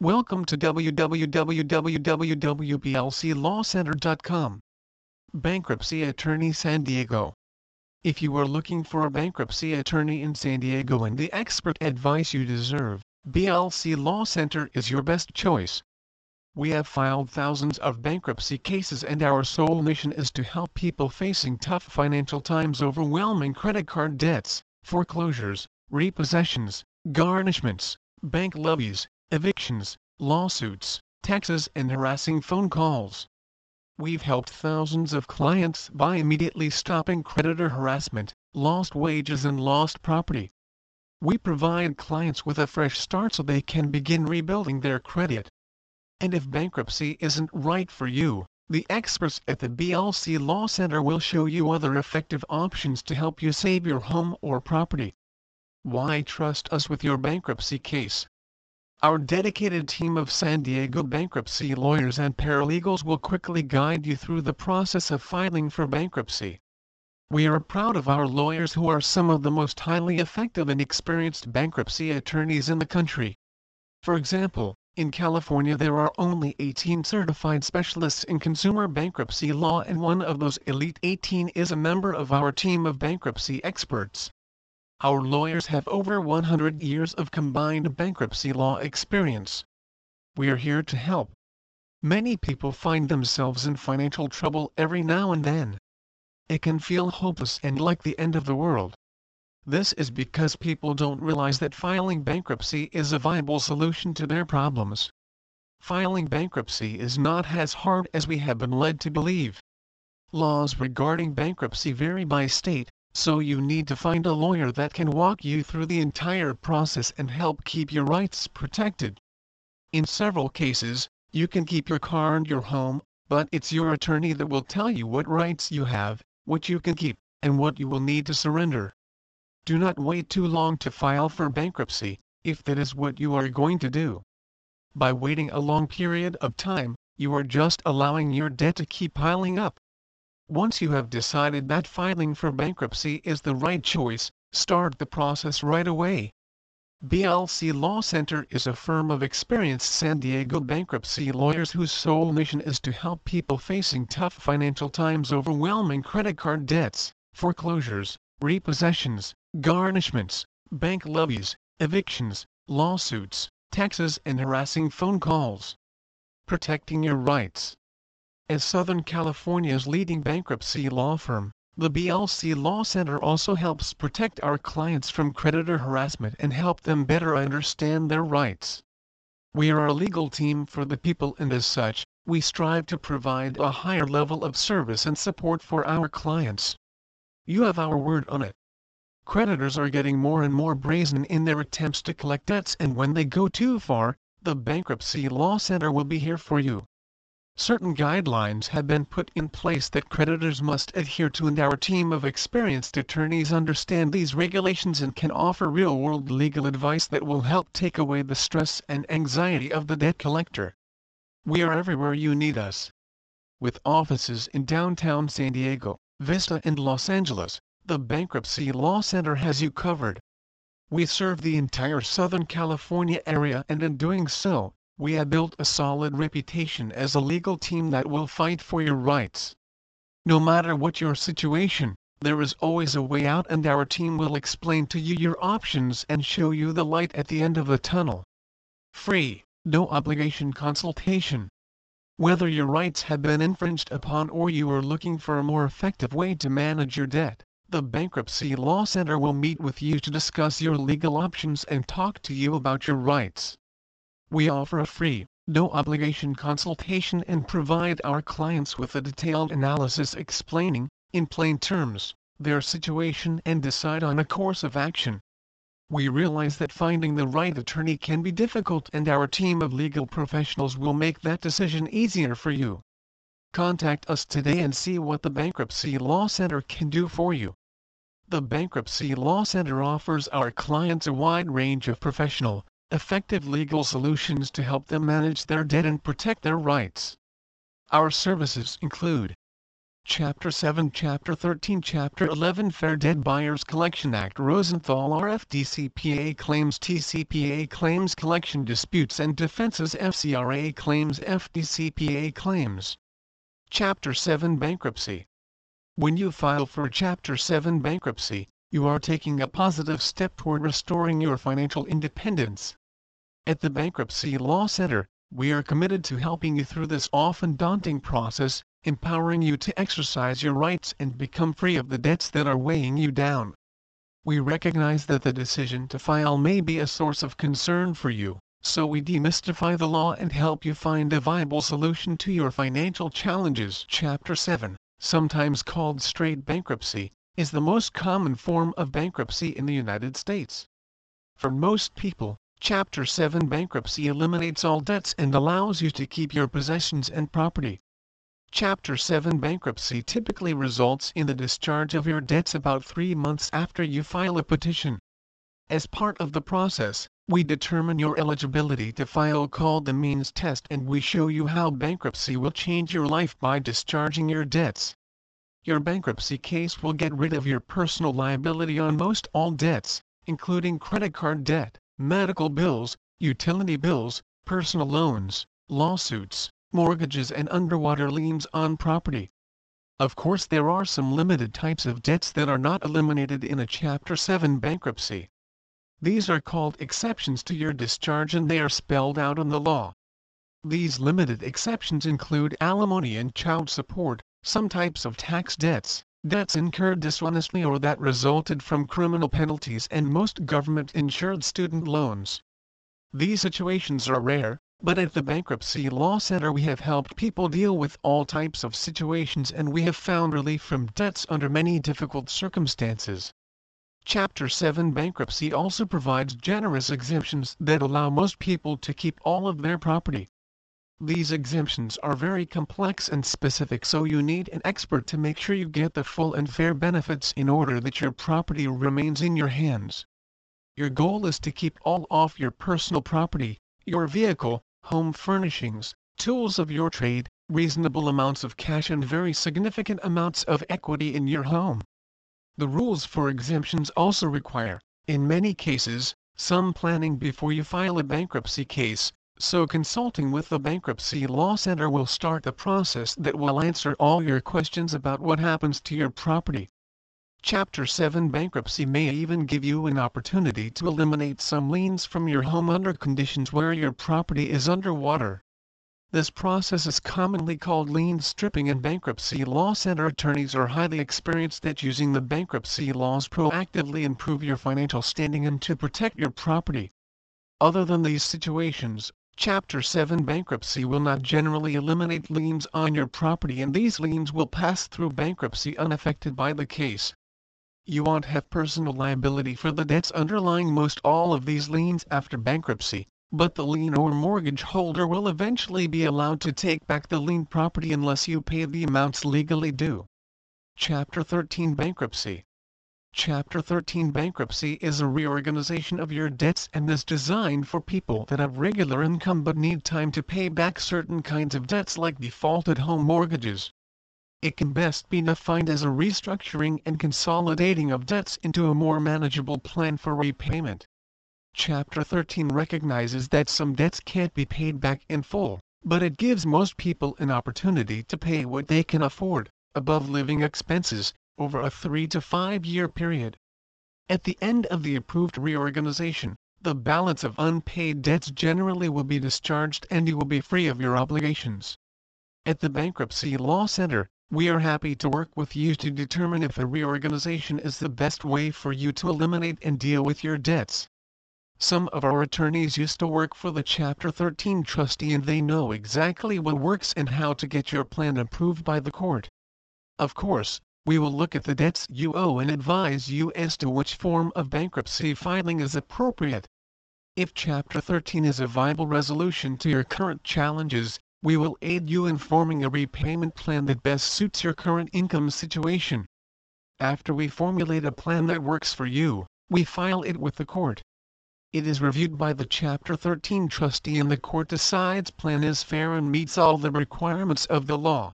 Welcome to www.blclawcenter.com. Bankruptcy Attorney San Diego. If you are looking for a bankruptcy attorney in San Diego and the expert advice you deserve, BLC Law Center is your best choice. We have filed thousands of bankruptcy cases and our sole mission is to help people facing tough financial times overwhelming credit card debts, foreclosures, repossessions, garnishments, bank levies, evictions, lawsuits, taxes and harassing phone calls. We've helped thousands of clients by immediately stopping creditor harassment, lost wages and lost property. We provide clients with a fresh start so they can begin rebuilding their credit. And if bankruptcy isn't right for you, the experts at the BLC Law Center will show you other effective options to help you save your home or property. Why trust us with your bankruptcy case? Our dedicated team of San Diego bankruptcy lawyers and paralegals will quickly guide you through the process of filing for bankruptcy. We are proud of our lawyers who are some of the most highly effective and experienced bankruptcy attorneys in the country. For example, in California there are only 18 certified specialists in consumer bankruptcy law and one of those elite 18 is a member of our team of bankruptcy experts. Our lawyers have over 100 years of combined bankruptcy law experience. We are here to help. Many people find themselves in financial trouble every now and then. It can feel hopeless and like the end of the world. This is because people don't realize that filing bankruptcy is a viable solution to their problems. Filing bankruptcy is not as hard as we have been led to believe. Laws regarding bankruptcy vary by state, so you need to find a lawyer that can walk you through the entire process and help keep your rights protected. In several cases, you can keep your car and your home, but it's your attorney that will tell you what rights you have, what you can keep, and what you will need to surrender. Do not wait too long to file for bankruptcy, if that is what you are going to do. By waiting a long period of time, you are just allowing your debt to keep piling up. Once you have decided that filing for bankruptcy is the right choice, start the process right away. BLC Law Center is a firm of experienced San Diego bankruptcy lawyers whose sole mission is to help people facing tough financial times overwhelming credit card debts, foreclosures, repossessions, garnishments, bank levies, evictions, lawsuits, taxes and harassing phone calls. Protecting your rights. As Southern California's leading bankruptcy law firm, the BLC Law Center also helps protect our clients from creditor harassment and help them better understand their rights. We are a legal team for the people and as such, we strive to provide a higher level of service and support for our clients. You have our word on it. Creditors are getting more and more brazen in their attempts to collect debts and when they go too far, the Bankruptcy Law Center will be here for you. Certain guidelines have been put in place that creditors must adhere to and our team of experienced attorneys understand these regulations and can offer real-world legal advice that will help take away the stress and anxiety of the debt collector. We are everywhere you need us. With offices in downtown San Diego, Vista and Los Angeles, the Bankruptcy Law Center has you covered. We serve the entire Southern California area and in doing so, we have built a solid reputation as a legal team that will fight for your rights. No matter what your situation, there is always a way out and our team will explain to you your options and show you the light at the end of the tunnel. Free, no obligation consultation. Whether your rights have been infringed upon or you are looking for a more effective way to manage your debt, the Bankruptcy Law Center will meet with you to discuss your legal options and talk to you about your rights. We offer a free, no obligation consultation and provide our clients with a detailed analysis explaining, in plain terms, their situation and decide on a course of action. We realize that finding the right attorney can be difficult and our team of legal professionals will make that decision easier for you. Contact us today and see what the Bankruptcy Law Center can do for you. The Bankruptcy Law Center offers our clients a wide range of professional, effective legal solutions to help them manage their debt and protect their rights. Our services include Chapter 7 Chapter 13 Chapter 11 Fair Debt Buyers Collection Act Rosenthal RFDCPA Claims TCPA Claims Collection Disputes and Defenses FCRA Claims FDCPA Claims Chapter 7 Bankruptcy When you file for Chapter 7 bankruptcy, you are taking a positive step toward restoring your financial independence. At the Bankruptcy Law Center, we are committed to helping you through this often daunting process, empowering you to exercise your rights and become free of the debts that are weighing you down. We recognize that the decision to file may be a source of concern for you, so we demystify the law and help you find a viable solution to your financial challenges. Chapter 7, sometimes called straight bankruptcy, is the most common form of bankruptcy in the United States. For most people, Chapter 7 bankruptcy eliminates all debts and allows you to keep your possessions and property. Chapter 7 bankruptcy typically results in the discharge of your debts about three months after you file a petition. As part of the process, we determine your eligibility to file called the means test and we show you how bankruptcy will change your life by discharging your debts. Your bankruptcy case will get rid of your personal liability on most all debts, including credit card debt, medical bills, utility bills, personal loans, lawsuits, mortgages and underwater liens on property. Of course there are some limited types of debts that are not eliminated in a Chapter 7 bankruptcy. These are called exceptions to your discharge and they are spelled out in the law. These limited exceptions include alimony and child support, some types of tax debts, debts incurred dishonestly or that resulted from criminal penalties and most government-insured student loans. These situations are rare, but at the Bankruptcy Law Center we have helped people deal with all types of situations and we have found relief from debts under many difficult circumstances. Chapter 7 Bankruptcy also provides generous exemptions that allow most people to keep all of their property. These exemptions are very complex and specific so you need an expert to make sure you get the full and fair benefits in order that your property remains in your hands. Your goal is to keep all off your personal property, your vehicle, home furnishings, tools of your trade, reasonable amounts of cash and very significant amounts of equity in your home. The rules for exemptions also require, in many cases, some planning before you file a bankruptcy case, so consulting with the Bankruptcy Law Center will start the process that will answer all your questions about what happens to your property. Chapter 7 Bankruptcy may even give you an opportunity to eliminate some liens from your home under conditions where your property is underwater. This process is commonly called lien stripping and bankruptcy law center attorneys are highly experienced at using the bankruptcy laws proactively improve your financial standing and to protect your property. Other than these situations, Chapter 7 bankruptcy will not generally eliminate liens on your property and these liens will pass through bankruptcy unaffected by the case you won't have personal liability for the debts underlying most all of these liens after bankruptcy, but the lien or mortgage holder will eventually be allowed to take back the lien property unless you pay the amounts legally due. Chapter 13 Bankruptcy Chapter 13 Bankruptcy is a reorganization of your debts and is designed for people that have regular income but need time to pay back certain kinds of debts like defaulted home mortgages, it can best be defined as a restructuring and consolidating of debts into a more manageable plan for repayment. Chapter 13 recognizes that some debts can't be paid back in full, but it gives most people an opportunity to pay what they can afford, above living expenses, over a 3 to 5 year period. At the end of the approved reorganization, the balance of unpaid debts generally will be discharged and you will be free of your obligations. At the Bankruptcy Law Center, we are happy to work with you to determine if a reorganization is the best way for you to eliminate and deal with your debts. Some of our attorneys used to work for the Chapter 13 trustee and they know exactly what works and how to get your plan approved by the court. Of course, we will look at the debts you owe and advise you as to which form of bankruptcy filing is appropriate. If Chapter 13 is a viable resolution to your current challenges, we will aid you in forming a repayment plan that best suits your current income situation. After we formulate a plan that works for you, we file it with the court. It is reviewed by the Chapter 13 trustee and the court decides plan is fair and meets all the requirements of the law.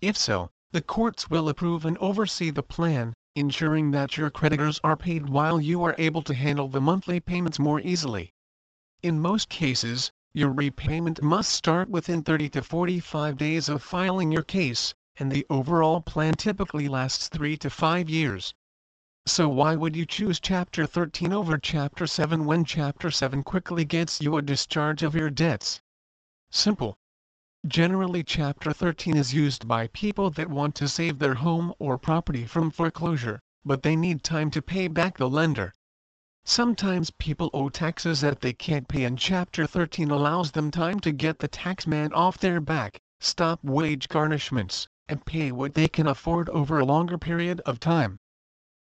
If so, The courts will approve and oversee the plan, ensuring that your creditors are paid while you are able to handle the monthly payments more easily. In most cases, your repayment must start within 30 to 45 days of filing your case, and the overall plan typically lasts 3 to 5 years. So why would you choose Chapter 13 over Chapter 7 when Chapter 7 quickly gets you a discharge of your debts? Simple. Generally Chapter 13 is used by people that want to save their home or property from foreclosure, but they need time to pay back the lender. Sometimes people owe taxes that they can't pay and Chapter 13 allows them time to get the taxman off their back, stop wage garnishments, and pay what they can afford over a longer period of time.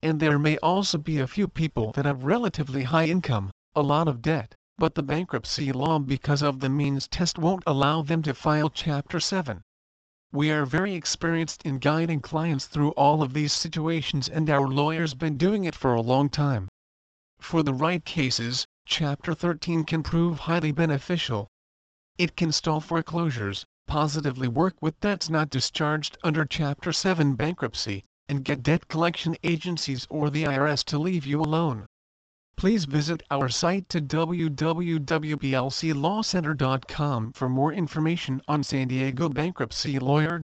And there may also be a few people that have relatively high income, a lot of debt, but the bankruptcy law because of the means test won't allow them to file Chapter 7. We are very experienced in guiding clients through all of these situations and our lawyers been doing it for a long time. For the right cases, Chapter 13 can prove highly beneficial. It can stall foreclosures, positively work with debts not discharged under Chapter 7 bankruptcy, and get debt collection agencies or the IRS to leave you alone. Please visit our site to www.blclawcenter.com for more information on San Diego Bankruptcy Lawyer.